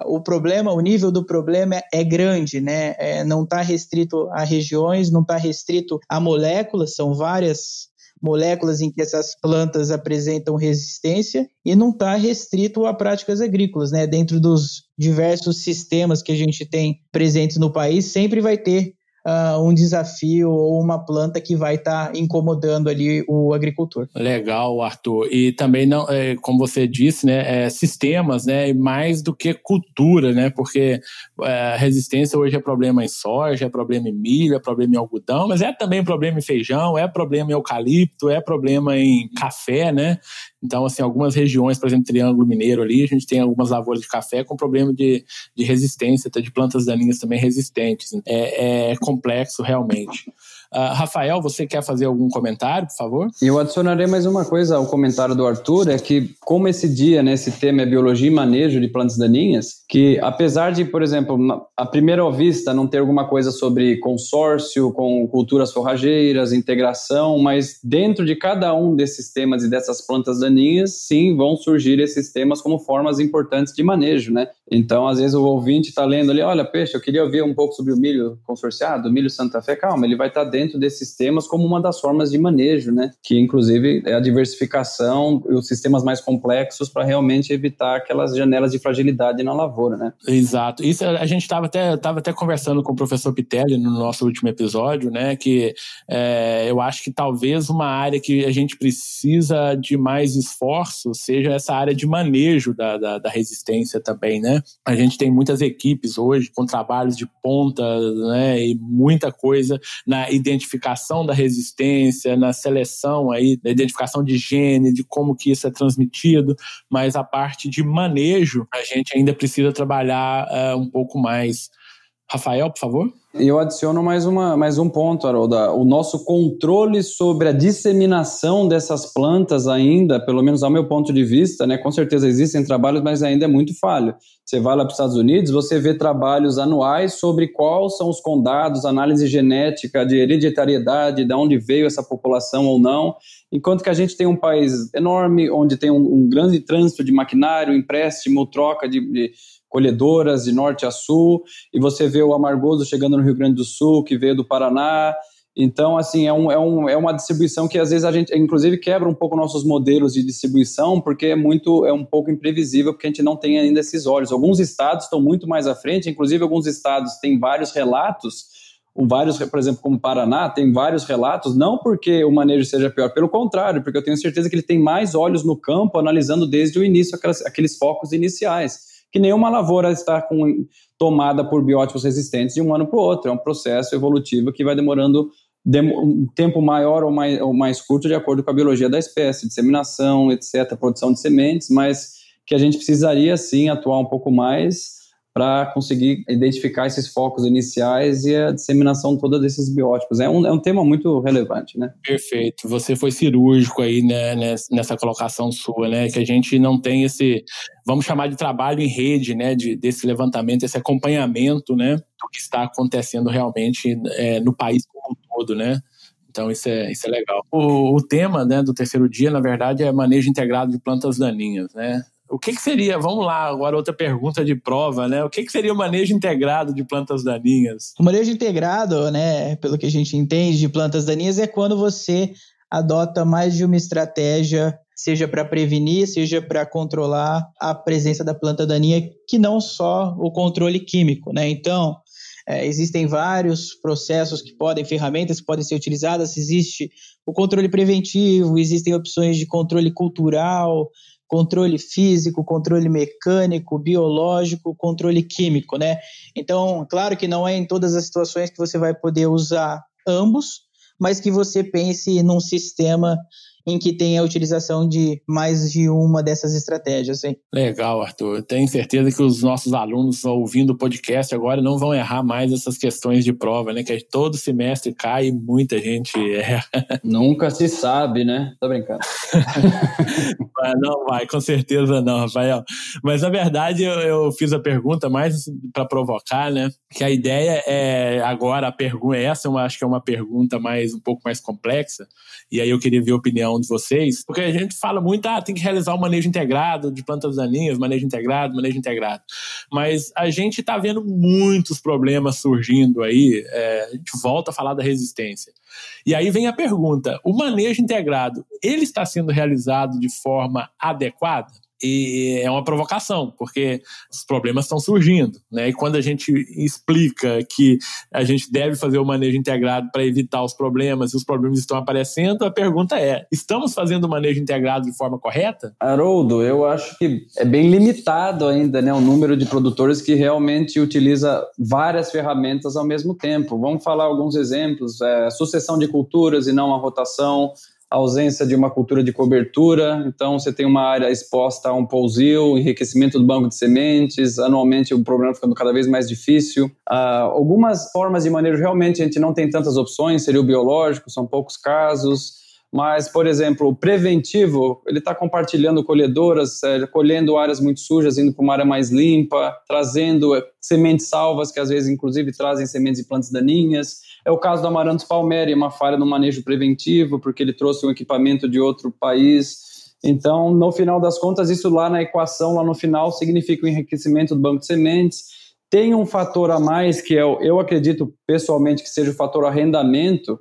o problema, o nível do problema é grande, né? É, não está restrito a regiões, não está restrito a moléculas, são várias moléculas em que essas plantas apresentam resistência e não está restrito a práticas agrícolas, né? Dentro dos diversos sistemas que a gente tem presentes no país, sempre vai ter uh, um desafio ou uma planta que vai estar tá incomodando ali o agricultor. Legal, Arthur. E também não, é, como você disse, né, é, sistemas, né, mais do que cultura, né, porque é, resistência hoje é problema em soja, é problema em milho, é problema em algodão, mas é também problema em feijão, é problema em eucalipto, é problema em café, né? Então, assim, algumas regiões, por exemplo, Triângulo Mineiro ali, a gente tem algumas lavouras de café com problema de, de resistência, de plantas daninhas também resistentes. É, é complexo realmente. Uh, Rafael, você quer fazer algum comentário, por favor? Eu adicionarei mais uma coisa ao comentário do Arthur, é que como esse dia, né, esse tema é biologia e manejo de plantas daninhas, que apesar de, por exemplo, a primeira vista não ter alguma coisa sobre consórcio com culturas forrageiras, integração, mas dentro de cada um desses temas e dessas plantas daninhas, sim, vão surgir esses temas como formas importantes de manejo, né? Então, às vezes o ouvinte está lendo ali, olha, peixe, eu queria ouvir um pouco sobre o milho consorciado, milho Santa Fé, calma, ele vai estar tá dentro dentro desses temas como uma das formas de manejo, né? Que inclusive é a diversificação e os sistemas mais complexos para realmente evitar aquelas janelas de fragilidade na lavoura, né? Exato. Isso a gente estava até, tava até conversando com o professor Pitelli no nosso último episódio, né? Que é, eu acho que talvez uma área que a gente precisa de mais esforço seja essa área de manejo da, da, da resistência também, né? A gente tem muitas equipes hoje com trabalhos de ponta, né? E muita coisa na identificação identificação da resistência, na seleção aí, da identificação de gene, de como que isso é transmitido, mas a parte de manejo a gente ainda precisa trabalhar uh, um pouco mais. Rafael, por favor. Eu adiciono mais, uma, mais um ponto, Harolda. O nosso controle sobre a disseminação dessas plantas ainda, pelo menos ao meu ponto de vista, né, com certeza existem trabalhos, mas ainda é muito falho. Você vai lá para os Estados Unidos, você vê trabalhos anuais sobre quais são os condados, análise genética de hereditariedade, de onde veio essa população ou não, enquanto que a gente tem um país enorme, onde tem um, um grande trânsito de maquinário, empréstimo, troca de, de colhedoras de norte a sul, e você vê o amargoso chegando no Rio Grande do Sul, que veio do Paraná. Então, assim, é, um, é, um, é uma distribuição que às vezes a gente, inclusive, quebra um pouco nossos modelos de distribuição, porque é muito, é um pouco imprevisível, porque a gente não tem ainda esses olhos. Alguns estados estão muito mais à frente, inclusive alguns estados têm vários relatos, vários, por exemplo, como Paraná, tem vários relatos, não porque o manejo seja pior, pelo contrário, porque eu tenho certeza que ele tem mais olhos no campo, analisando desde o início aquelas, aqueles focos iniciais que nenhuma lavoura está com, tomada por biótipos resistentes de um ano para o outro. É um processo evolutivo que vai demorando um tempo maior ou mais, ou mais curto de acordo com a biologia da espécie, disseminação, etc., produção de sementes, mas que a gente precisaria sim atuar um pouco mais para conseguir identificar esses focos iniciais e a disseminação toda desses biótipos. É um, é um tema muito relevante, né? Perfeito. Você foi cirúrgico aí né, nessa colocação sua, né? Que a gente não tem esse, vamos chamar de trabalho em rede, né? De, desse levantamento, esse acompanhamento, né? Do que está acontecendo realmente é, no país como um todo, né? Então isso é, isso é legal. O, o tema né, do terceiro dia, na verdade, é manejo integrado de plantas daninhas, né? O que, que seria, vamos lá, agora outra pergunta de prova, né? O que, que seria o manejo integrado de plantas daninhas? O manejo integrado, né, pelo que a gente entende de plantas daninhas, é quando você adota mais de uma estratégia, seja para prevenir, seja para controlar a presença da planta daninha, que não só o controle químico, né? Então, é, existem vários processos que podem, ferramentas que podem ser utilizadas. Existe o controle preventivo, existem opções de controle cultural, controle físico, controle mecânico, biológico, controle químico, né? Então, claro que não é em todas as situações que você vai poder usar ambos, mas que você pense num sistema em que tem a utilização de mais de uma dessas estratégias. Hein? Legal, Arthur. Tenho certeza que os nossos alunos ouvindo o podcast agora não vão errar mais essas questões de prova, né? Que todo semestre cai e muita gente erra. Nunca se sabe, né? Tô brincando. não vai, com certeza não, Rafael. Mas na verdade eu, eu fiz a pergunta mais para provocar, né? Que a ideia é agora a pergunta essa, eu acho que é uma pergunta mais um pouco mais complexa. E aí eu queria ver a opinião opinião de vocês, porque a gente fala muito, ah, tem que realizar o um manejo integrado de plantas daninhas, manejo integrado, manejo integrado. Mas a gente está vendo muitos problemas surgindo aí, é, a gente volta a falar da resistência. E aí vem a pergunta: o manejo integrado, ele está sendo realizado de forma adequada? E é uma provocação, porque os problemas estão surgindo. Né? E quando a gente explica que a gente deve fazer o manejo integrado para evitar os problemas e os problemas estão aparecendo, a pergunta é: estamos fazendo o manejo integrado de forma correta? Haroldo, eu acho que é bem limitado ainda né, o número de produtores que realmente utiliza várias ferramentas ao mesmo tempo. Vamos falar alguns exemplos: é, sucessão de culturas e não a rotação ausência de uma cultura de cobertura, então você tem uma área exposta a um pousio, enriquecimento do banco de sementes, anualmente o problema ficando cada vez mais difícil. Uh, algumas formas de manejo realmente a gente não tem tantas opções, seria o biológico, são poucos casos, mas, por exemplo, o preventivo, ele está compartilhando colhedoras, é, colhendo áreas muito sujas, indo para uma área mais limpa, trazendo é, sementes salvas, que às vezes, inclusive, trazem sementes de plantas daninhas. É o caso do Amaranthus palmeri, uma falha no manejo preventivo, porque ele trouxe um equipamento de outro país. Então, no final das contas, isso lá na equação, lá no final, significa o enriquecimento do banco de sementes. Tem um fator a mais, que é, eu acredito pessoalmente que seja o fator arrendamento,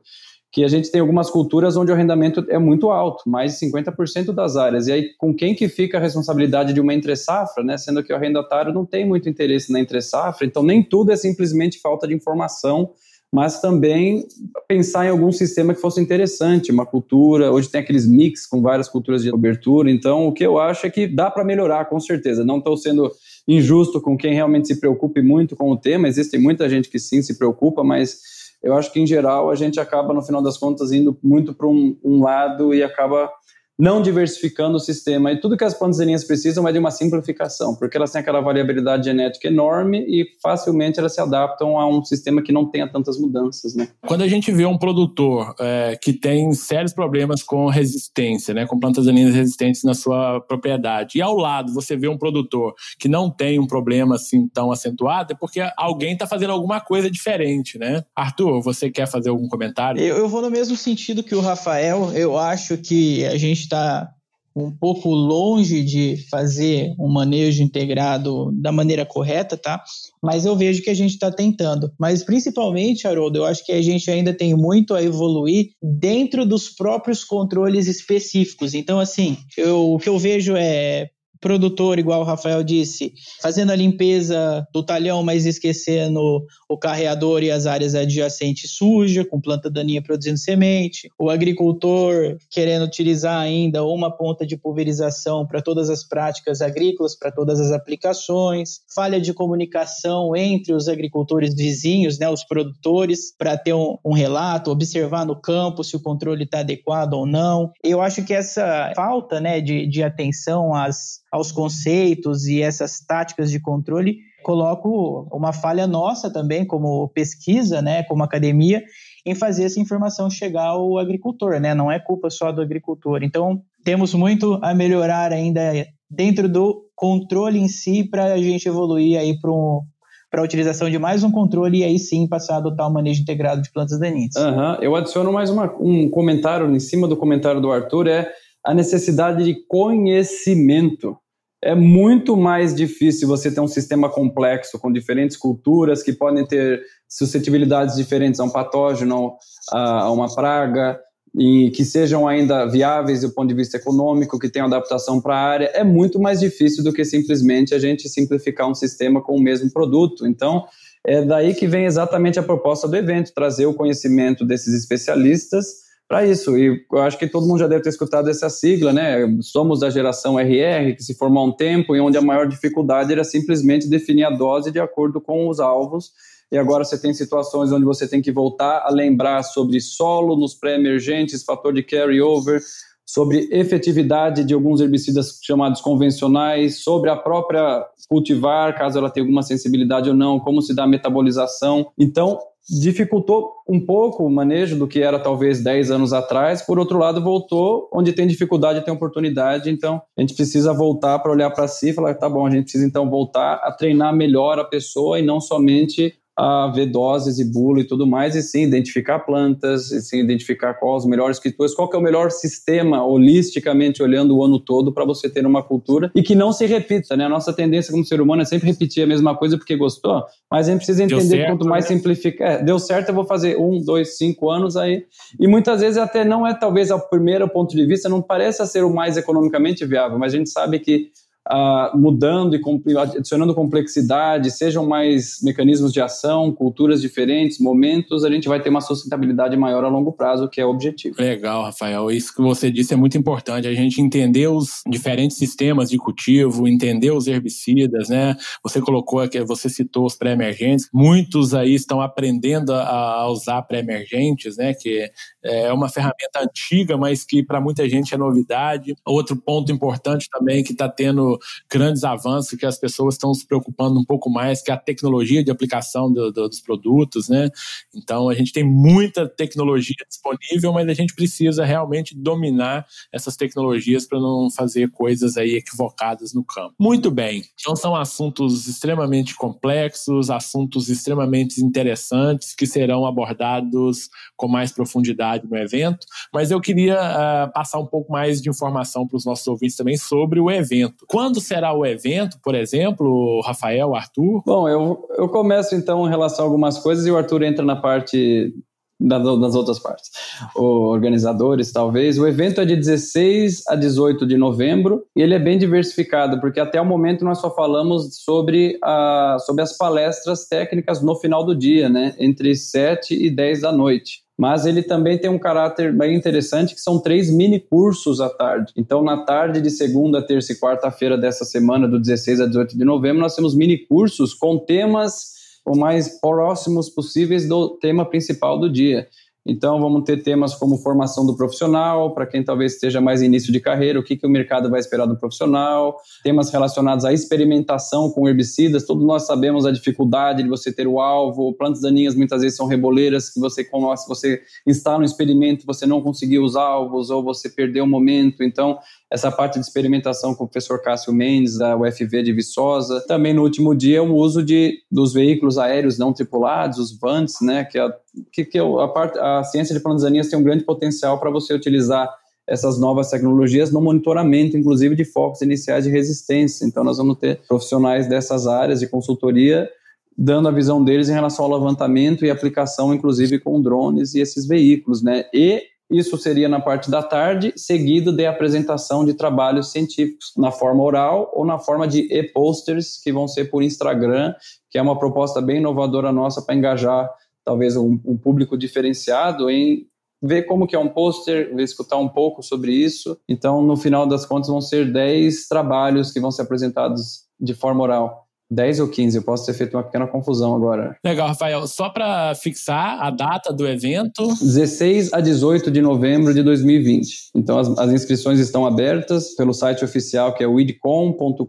que a gente tem algumas culturas onde o arrendamento é muito alto, mais de 50% das áreas. E aí, com quem que fica a responsabilidade de uma entre-safra, né? Sendo que o arrendatário não tem muito interesse na entre-safra, então nem tudo é simplesmente falta de informação, mas também pensar em algum sistema que fosse interessante, uma cultura. Hoje tem aqueles mix com várias culturas de cobertura, então o que eu acho é que dá para melhorar, com certeza. Não estou sendo injusto com quem realmente se preocupe muito com o tema, existe muita gente que sim se preocupa, mas eu acho que em geral a gente acaba, no final das contas, indo muito para um, um lado e acaba não diversificando o sistema. E tudo que as plantas daninhas precisam é de uma simplificação, porque elas têm aquela variabilidade genética enorme e facilmente elas se adaptam a um sistema que não tenha tantas mudanças. Né? Quando a gente vê um produtor é, que tem sérios problemas com resistência, né, com plantas daninhas resistentes na sua propriedade, e ao lado você vê um produtor que não tem um problema assim tão acentuado, é porque alguém está fazendo alguma coisa diferente. Né? Arthur, você quer fazer algum comentário? Eu, eu vou no mesmo sentido que o Rafael. Eu acho que a gente está um pouco longe de fazer um manejo integrado da maneira correta, tá? Mas eu vejo que a gente está tentando. Mas principalmente, Haroldo, eu acho que a gente ainda tem muito a evoluir dentro dos próprios controles específicos. Então, assim, eu, o que eu vejo é produtor, igual o Rafael disse, fazendo a limpeza do talhão, mas esquecendo o carreador e as áreas adjacentes suja, com planta daninha produzindo semente. O agricultor querendo utilizar ainda uma ponta de pulverização para todas as práticas agrícolas, para todas as aplicações. Falha de comunicação entre os agricultores vizinhos, né, os produtores, para ter um, um relato, observar no campo se o controle está adequado ou não. Eu acho que essa falta né, de, de atenção às aos conceitos e essas táticas de controle, coloco uma falha nossa também, como pesquisa, né, como academia, em fazer essa informação chegar ao agricultor, né? Não é culpa só do agricultor. Então, temos muito a melhorar ainda dentro do controle em si para a gente evoluir aí para um, para a utilização de mais um controle e aí sim passar a adotar o um manejo integrado de plantas daninhas. Uhum. Eu adiciono mais uma, um comentário em cima do comentário do Arthur, é a necessidade de conhecimento é muito mais difícil você ter um sistema complexo com diferentes culturas que podem ter suscetibilidades diferentes a um patógeno, a uma praga, e que sejam ainda viáveis do ponto de vista econômico, que tenham adaptação para a área, é muito mais difícil do que simplesmente a gente simplificar um sistema com o mesmo produto. Então, é daí que vem exatamente a proposta do evento, trazer o conhecimento desses especialistas para isso. E eu acho que todo mundo já deve ter escutado essa sigla, né? Somos da geração RR, que se formou há um tempo e onde a maior dificuldade era simplesmente definir a dose de acordo com os alvos. E agora você tem situações onde você tem que voltar a lembrar sobre solo nos pré-emergentes, fator de carry-over, sobre efetividade de alguns herbicidas chamados convencionais, sobre a própria cultivar, caso ela tenha alguma sensibilidade ou não, como se dá a metabolização. Então, dificultou um pouco o manejo do que era talvez 10 anos atrás. Por outro lado, voltou onde tem dificuldade, tem oportunidade. Então, a gente precisa voltar para olhar para si e falar: tá bom, a gente precisa então voltar a treinar melhor a pessoa e não somente a ver doses e bula e tudo mais, e sim identificar plantas, e sim identificar quais os melhores culturas, qual que é o melhor sistema, holisticamente olhando o ano todo, para você ter uma cultura e que não se repita, né? A nossa tendência como ser humano é sempre repetir a mesma coisa porque gostou, mas a gente precisa entender certo, quanto mais né? simplificar. É, deu certo, eu vou fazer um, dois, cinco anos aí. E muitas vezes até não é, talvez, ao primeiro ponto de vista, não parece ser o mais economicamente viável, mas a gente sabe que uh, mudando e adicionando complexidade, sejam mais mecanismos de ação, culturas diferentes, momentos, a gente vai ter uma sustentabilidade maior a longo prazo, que é o objetivo. Legal, Rafael. Isso que você disse é muito importante, a gente entender os diferentes sistemas de cultivo, entender os herbicidas, né? Você colocou aqui, você citou os pré-emergentes, muitos aí estão aprendendo a usar pré-emergentes, né? Que é uma ferramenta antiga, mas que para muita gente é novidade. Outro ponto importante também que está tendo grandes avanços, que as pessoas estão se preocupando um pouco mais, que é a tecnologia de aplicação do, do, dos produtos, né? Então a gente tem muita tecnologia disponível, mas a gente precisa realmente dominar essas tecnologias para não fazer coisas aí equivocadas no campo. Muito bem. Então são assuntos extremamente complexos, assuntos extremamente interessantes que serão abordados com mais profundidade no evento, mas eu queria uh, passar um pouco mais de informação para os nossos ouvintes também sobre o evento. Quando será o evento, por exemplo, Rafael, Arthur? Bom, eu, eu começo então em relação a algumas coisas e o Arthur entra na parte das outras partes. Organizadores, talvez. O evento é de 16 a 18 de novembro e ele é bem diversificado, porque até o momento nós só falamos sobre, a, sobre as palestras técnicas no final do dia, né? Entre 7 e 10 da noite mas ele também tem um caráter bem interessante, que são três mini cursos à tarde. Então, na tarde de segunda, terça e quarta-feira dessa semana, do 16 a 18 de novembro, nós temos mini cursos com temas o mais próximos possíveis do tema principal do dia. Então, vamos ter temas como formação do profissional, para quem talvez esteja mais início de carreira, o que, que o mercado vai esperar do profissional, temas relacionados à experimentação com herbicidas, todos nós sabemos a dificuldade de você ter o alvo, plantas daninhas muitas vezes são reboleiras, que você, se você instala um experimento, você não conseguiu os alvos, ou você perdeu o momento, então essa parte de experimentação com o professor Cássio Mendes, da UFV de Viçosa. Também no último dia, o uso de, dos veículos aéreos não tripulados, os VANTs, né, que, a, que, que a, parte, a ciência de plantas tem um grande potencial para você utilizar essas novas tecnologias no monitoramento, inclusive de focos iniciais de resistência. Então, nós vamos ter profissionais dessas áreas de consultoria dando a visão deles em relação ao levantamento e aplicação, inclusive com drones e esses veículos, né? E isso seria na parte da tarde, seguido de apresentação de trabalhos científicos na forma oral ou na forma de e-posters que vão ser por Instagram, que é uma proposta bem inovadora nossa para engajar talvez um, um, público diferenciado em ver como que é um pôster, escutar um pouco sobre isso. Então, no final das contas, vão ser 10 trabalhos que vão ser apresentados de forma oral. 10 ou 15, eu posso ter feito uma pequena confusão agora. Legal, Rafael. Só para fixar a data do evento. 16 a 18 de novembro de 2020. Então as, as inscrições estão abertas pelo site oficial que é widcom.com.br.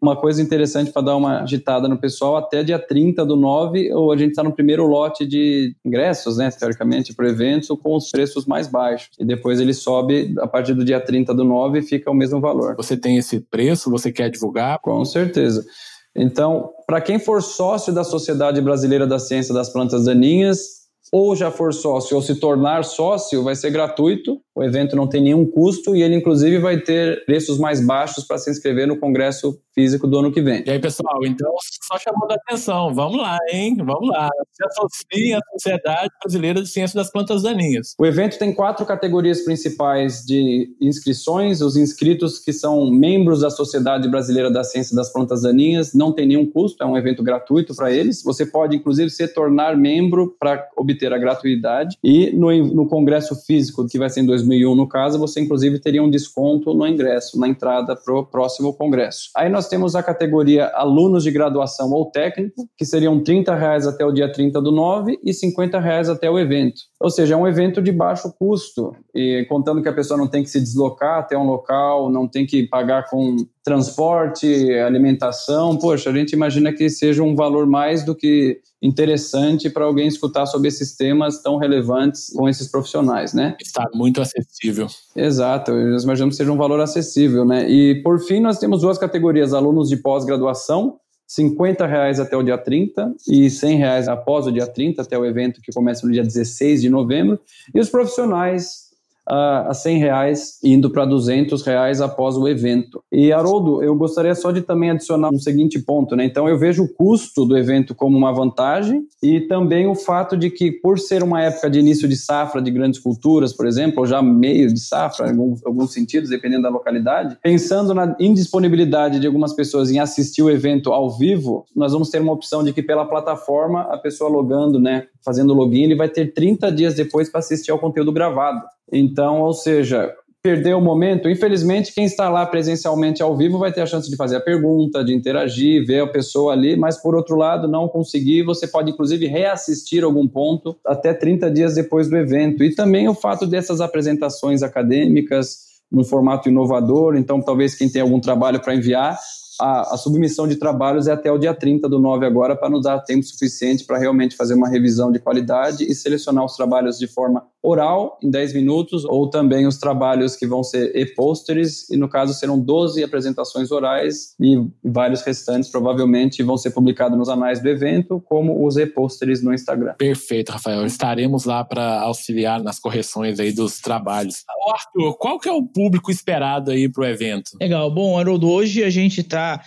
Uma coisa interessante para dar uma agitada no pessoal, até dia 30 do 9, ou a gente está no primeiro lote de ingressos, né, teoricamente, para o evento, com os preços mais baixos. E depois ele sobe a partir do dia 30 do 9 e fica o mesmo valor. Você tem esse preço? Você quer divulgar? Com certeza. Então, para quem for sócio da Sociedade Brasileira da Ciência das Plantas Daninhas, ou já for sócio ou se tornar sócio, vai ser gratuito. O evento não tem nenhum custo e ele, inclusive, vai ter preços mais baixos para se inscrever no congresso físico do ano que vem. E aí, pessoal, então, só chamando a atenção, vamos lá, hein? Vamos lá. Se associe à Sociedade Brasileira de Ciência das Plantas Daninhas. O evento tem quatro categorias principais de inscrições. Os inscritos que são membros da Sociedade Brasileira da Ciência das Plantas Daninhas não tem nenhum custo, é um evento gratuito para eles. Você pode, inclusive, se tornar membro para obter a gratuidade. E no, no congresso físico, que vai ser em 2001, no caso, você, inclusive, teria um desconto no ingresso, na entrada para o próximo congresso. Aí nós temos a categoria alunos de graduação ou técnico, que seriam 30 reais até o dia 30 do 9 e 50 reais até o evento. Ou seja, é um evento de baixo custo, e contando que a pessoa não tem que se deslocar até um local, não tem que pagar com transporte, alimentação. Poxa, a gente imagina que seja um valor mais do que interessante para alguém escutar sobre esses temas tão relevantes com esses profissionais, né? Está muito acessível. Exato, nós imaginamos que seja um valor acessível, né? E por fim, nós temos duas categorias: alunos de pós-graduação 50 reais até o dia 30 e 100 reais após o dia 30, até o evento que começa no dia 16 de novembro. E os profissionais a 100 reais, indo para 200 reais após o evento. E, Haroldo, eu gostaria só de também adicionar um seguinte ponto, né? Então, eu vejo o custo do evento como uma vantagem e também o fato de que, por ser uma época de início de safra de grandes culturas, por exemplo, ou já meio de safra, em alguns, alguns sentidos, dependendo da localidade, pensando na indisponibilidade de algumas pessoas em assistir o evento ao vivo, nós vamos ter uma opção de que, pela plataforma, a pessoa logando, né, fazendo login, ele vai ter 30 dias depois para assistir ao conteúdo gravado. Então, ou seja, perder o momento, infelizmente, quem está lá presencialmente ao vivo vai ter a chance de fazer a pergunta, de interagir, ver a pessoa ali, mas por outro lado, não conseguir, você pode inclusive reassistir algum ponto até 30 dias depois do evento. E também o fato dessas apresentações acadêmicas num formato inovador, então talvez quem tem algum trabalho para enviar a, a, submissão de trabalhos é até o dia 30 do 9 agora, para nos dar tempo suficiente para realmente fazer uma revisão de qualidade e selecionar os trabalhos de forma oral, em 10 minutos, ou também os trabalhos que vão ser e-posters, e no caso serão 12 apresentações orais e vários restantes provavelmente vão ser publicados nos anais do evento, como os e-posters no Instagram. Perfeito, Rafael. Estaremos lá para auxiliar nas correções aí dos trabalhos. Arthur, qual que é o público esperado aí para o evento? Legal. Bom, Haroldo, hoje a gente está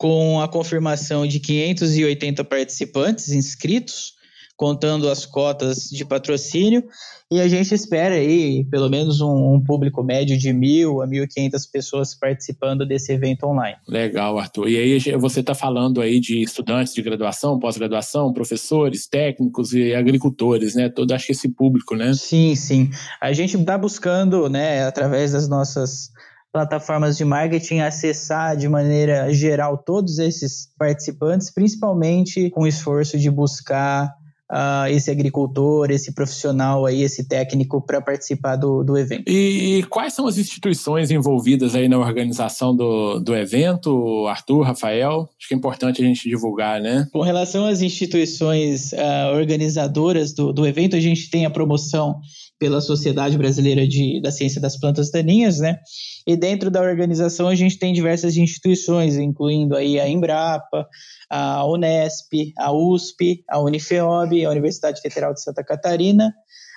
com a confirmação de 580 participantes inscritos, contando as cotas de patrocínio, e a gente espera aí pelo menos um, um público médio de mil a 1.500 pessoas participando desse evento online. Legal, Arthur. E aí você está falando aí de estudantes de graduação, pós-graduação, professores, técnicos e agricultores, né? Todo acho que esse público, né? Sim, sim. A gente está buscando, né, através das nossas plataformas de marketing acessar de maneira geral todos esses participantes, principalmente com o esforço de buscar uh, esse agricultor, esse profissional aí, esse técnico para participar do, do evento. E, e, quais são as instituições envolvidas aí na organização do, do evento, Arthur, Rafael? Acho que é importante a gente divulgar, né? Com relação às instituições uh, organizadoras do, do evento, a gente tem a promoção pela Sociedade Brasileira de, da Ciência das Plantas Daninhas, né? E dentro da organização a gente tem diversas instituições, incluindo aí a Embrapa, a Unesp, a USP, a Unifeob, a Universidade Federal de Santa Catarina,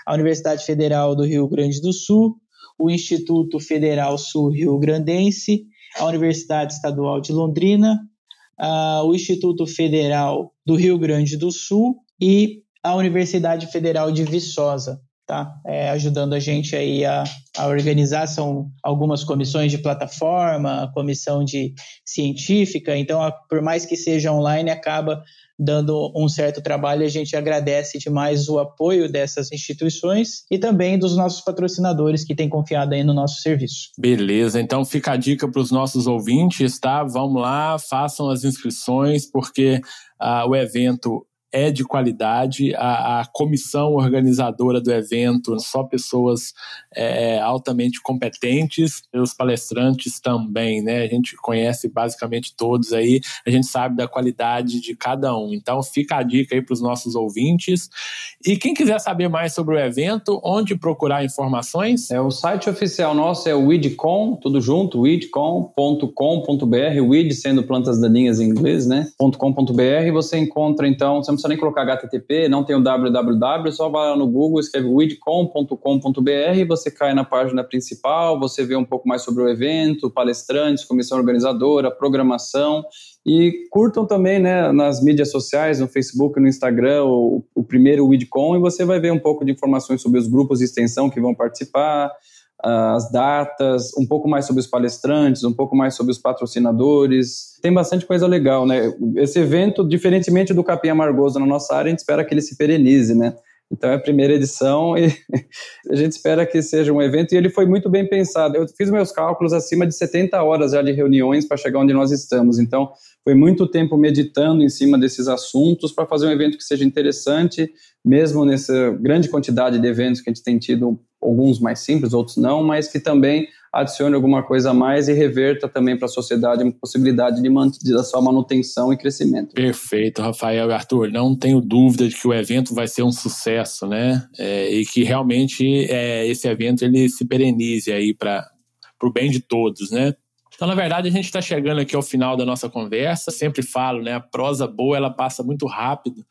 a Universidade Federal do Rio Grande do Sul, o Instituto Federal Sul Rio Grandense, a Universidade Estadual de Londrina, a, o Instituto Federal do Rio Grande do Sul e a Universidade Federal de Viçosa, tá? É, ajudando a gente aí a, a organizar, são algumas comissões de plataforma, comissão de científica, então, a, por mais que seja online, acaba dando um certo trabalho. A gente agradece demais o apoio dessas instituições e também dos nossos patrocinadores que têm confiado aí no nosso serviço. Beleza, então fica a dica para os nossos ouvintes, tá? Vamos lá, façam as inscrições, porque uh, o evento é de qualidade, a, a comissão organizadora do evento, só pessoas é, altamente competentes, os palestrantes também, né? A gente conhece basicamente todos aí, a gente sabe da qualidade de cada um. Então fica a dica aí para os nossos ouvintes. E quem quiser saber mais sobre o evento, onde procurar informações? É o site oficial nosso é o WIDCOM, tudo junto, widcom.com.br, WID sendo plantas daninhas em inglês, né? .com.br, você encontra então, você precisa nem colocar HTTP, não tem o www, só vai lá no Google, escreve widcom.com.br, você cai na página principal, você vê um pouco mais sobre o evento, palestrantes, comissão organizadora, programação, e curtam também né, nas mídias sociais, no Facebook, no Instagram, o, o primeiro WIDCOM, e você vai ver um pouco de informações sobre os grupos de extensão que vão participar, as datas, um pouco mais sobre os palestrantes, um pouco mais sobre os patrocinadores. Tem bastante coisa legal, né? Esse evento, diferentemente do Capim Amargoso na nossa área, a gente espera que ele se perenize, né? Então é a primeira edição e a gente espera que seja um evento e ele foi muito bem pensado. Eu fiz meus cálculos acima de 70 horas já de reuniões para chegar onde nós estamos. Então foi muito tempo meditando em cima desses assuntos para fazer um evento que seja interessante, mesmo nessa grande quantidade de eventos que a gente tem tido, alguns mais simples, outros não, mas que também adicione alguma coisa a mais e reverta também para a sociedade a possibilidade de da sua manutenção e crescimento. Perfeito, Rafael e Arthur. Não tenho dúvida de que o evento vai ser um sucesso, né? É, e que realmente é, esse evento ele se perenize aí para o bem de todos, né? Então, na verdade, a gente está chegando aqui ao final da nossa conversa. Sempre falo, né? A prosa boa ela passa muito rápido.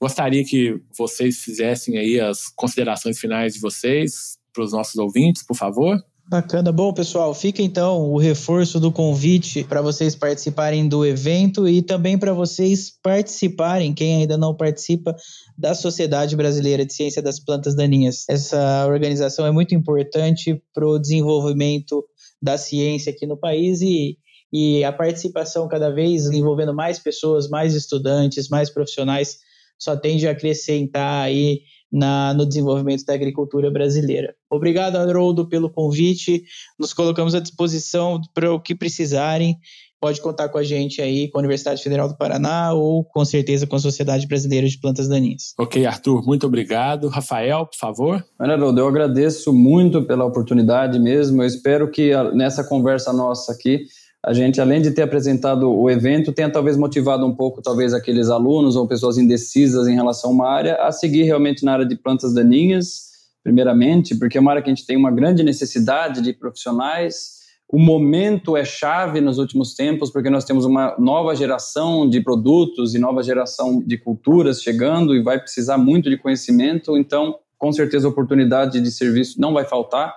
Gostaria que vocês fizessem aí as considerações finais de vocês para os nossos ouvintes, por favor. Bacana. Bom, pessoal, fica então o reforço do convite para vocês participarem do evento e também para vocês participarem, quem ainda não participa, da Sociedade Brasileira de Ciência das Plantas Daninhas. Essa organização é muito importante para o desenvolvimento da ciência aqui no país e, e a participação cada vez envolvendo mais pessoas, mais estudantes, mais profissionais, só tende a acrescentar aí na, no desenvolvimento da agricultura brasileira. Obrigado, Haroldo, pelo convite. Nos colocamos à disposição para o que precisarem. Pode contar com a gente aí, com a Universidade Federal do Paraná ou com certeza com a Sociedade Brasileira de Plantas Daninhas. Ok, Arthur, muito obrigado. Rafael, por favor. Haroldo, eu agradeço muito pela oportunidade mesmo. Eu espero que nessa conversa nossa aqui a gente, além de ter apresentado o evento, tenha talvez motivado um pouco, talvez, aqueles alunos ou pessoas indecisas em relação a uma área a seguir realmente na área de plantas daninhas, primeiramente, porque é uma área que a gente tem uma grande necessidade de profissionais. O momento é chave nos últimos tempos, porque nós temos uma nova geração de produtos e nova geração de culturas chegando e vai precisar muito de conhecimento, então, com certeza, a oportunidade de serviço não vai faltar.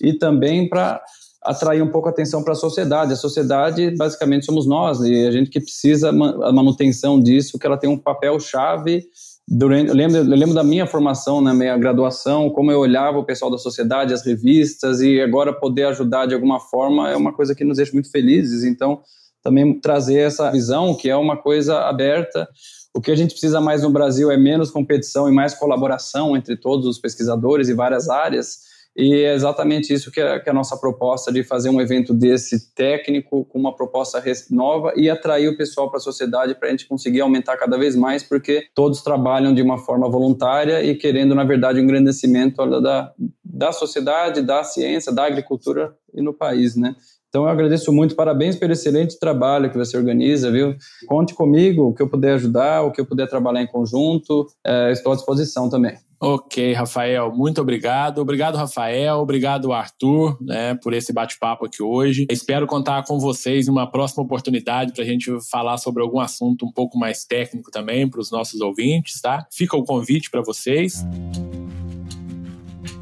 E também para atrair um pouco a atenção para a sociedade. A sociedade, basicamente, somos nós, e a gente que precisa a manutenção disso, que ela tem um papel chave. Durante, eu, lembro, eu lembro da minha formação, na minha graduação, como eu olhava o pessoal da sociedade, as revistas, e agora poder ajudar de alguma forma é uma coisa que nos deixa muito felizes. Então, também trazer essa visão, que é uma coisa aberta. O que a gente precisa mais no Brasil é menos competição e mais colaboração entre todos os pesquisadores e várias áreas e é exatamente isso que é, que é, a nossa proposta de fazer um evento desse técnico com uma proposta nova e atrair o pessoal para a sociedade para a gente conseguir aumentar cada vez mais, porque todos trabalham de uma forma voluntária e querendo, na verdade, um engrandecimento da, da sociedade, da ciência, da agricultura e no país, né? Então eu agradeço muito, parabéns pelo excelente trabalho que você organiza, viu? Conte comigo, o que eu puder ajudar, o que eu puder trabalhar em conjunto, é, estou à disposição também. Ok, Rafael, muito obrigado. Obrigado, Rafael. Obrigado, Arthur, né, por esse bate-papo aqui hoje. Espero contar com vocês em uma próxima oportunidade para a gente falar sobre algum assunto um pouco mais técnico também para os nossos ouvintes, tá? Fica o convite para vocês.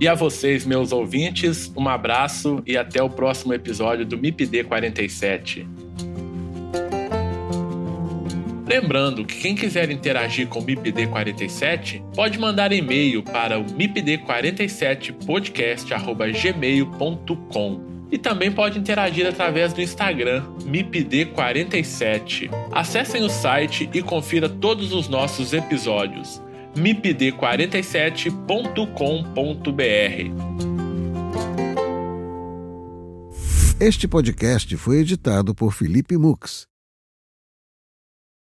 E a vocês, meus ouvintes, um abraço e até o próximo episódio do MIPD 47. Lembrando que quem quiser interagir com o MIPD 47 pode mandar e-mail para o mipd47podcast@gmail.com e também pode interagir através do Instagram MIPD47. Acessem o site e confira todos os nossos episódios mipd47.com.br. Este podcast foi editado por Felipe Mux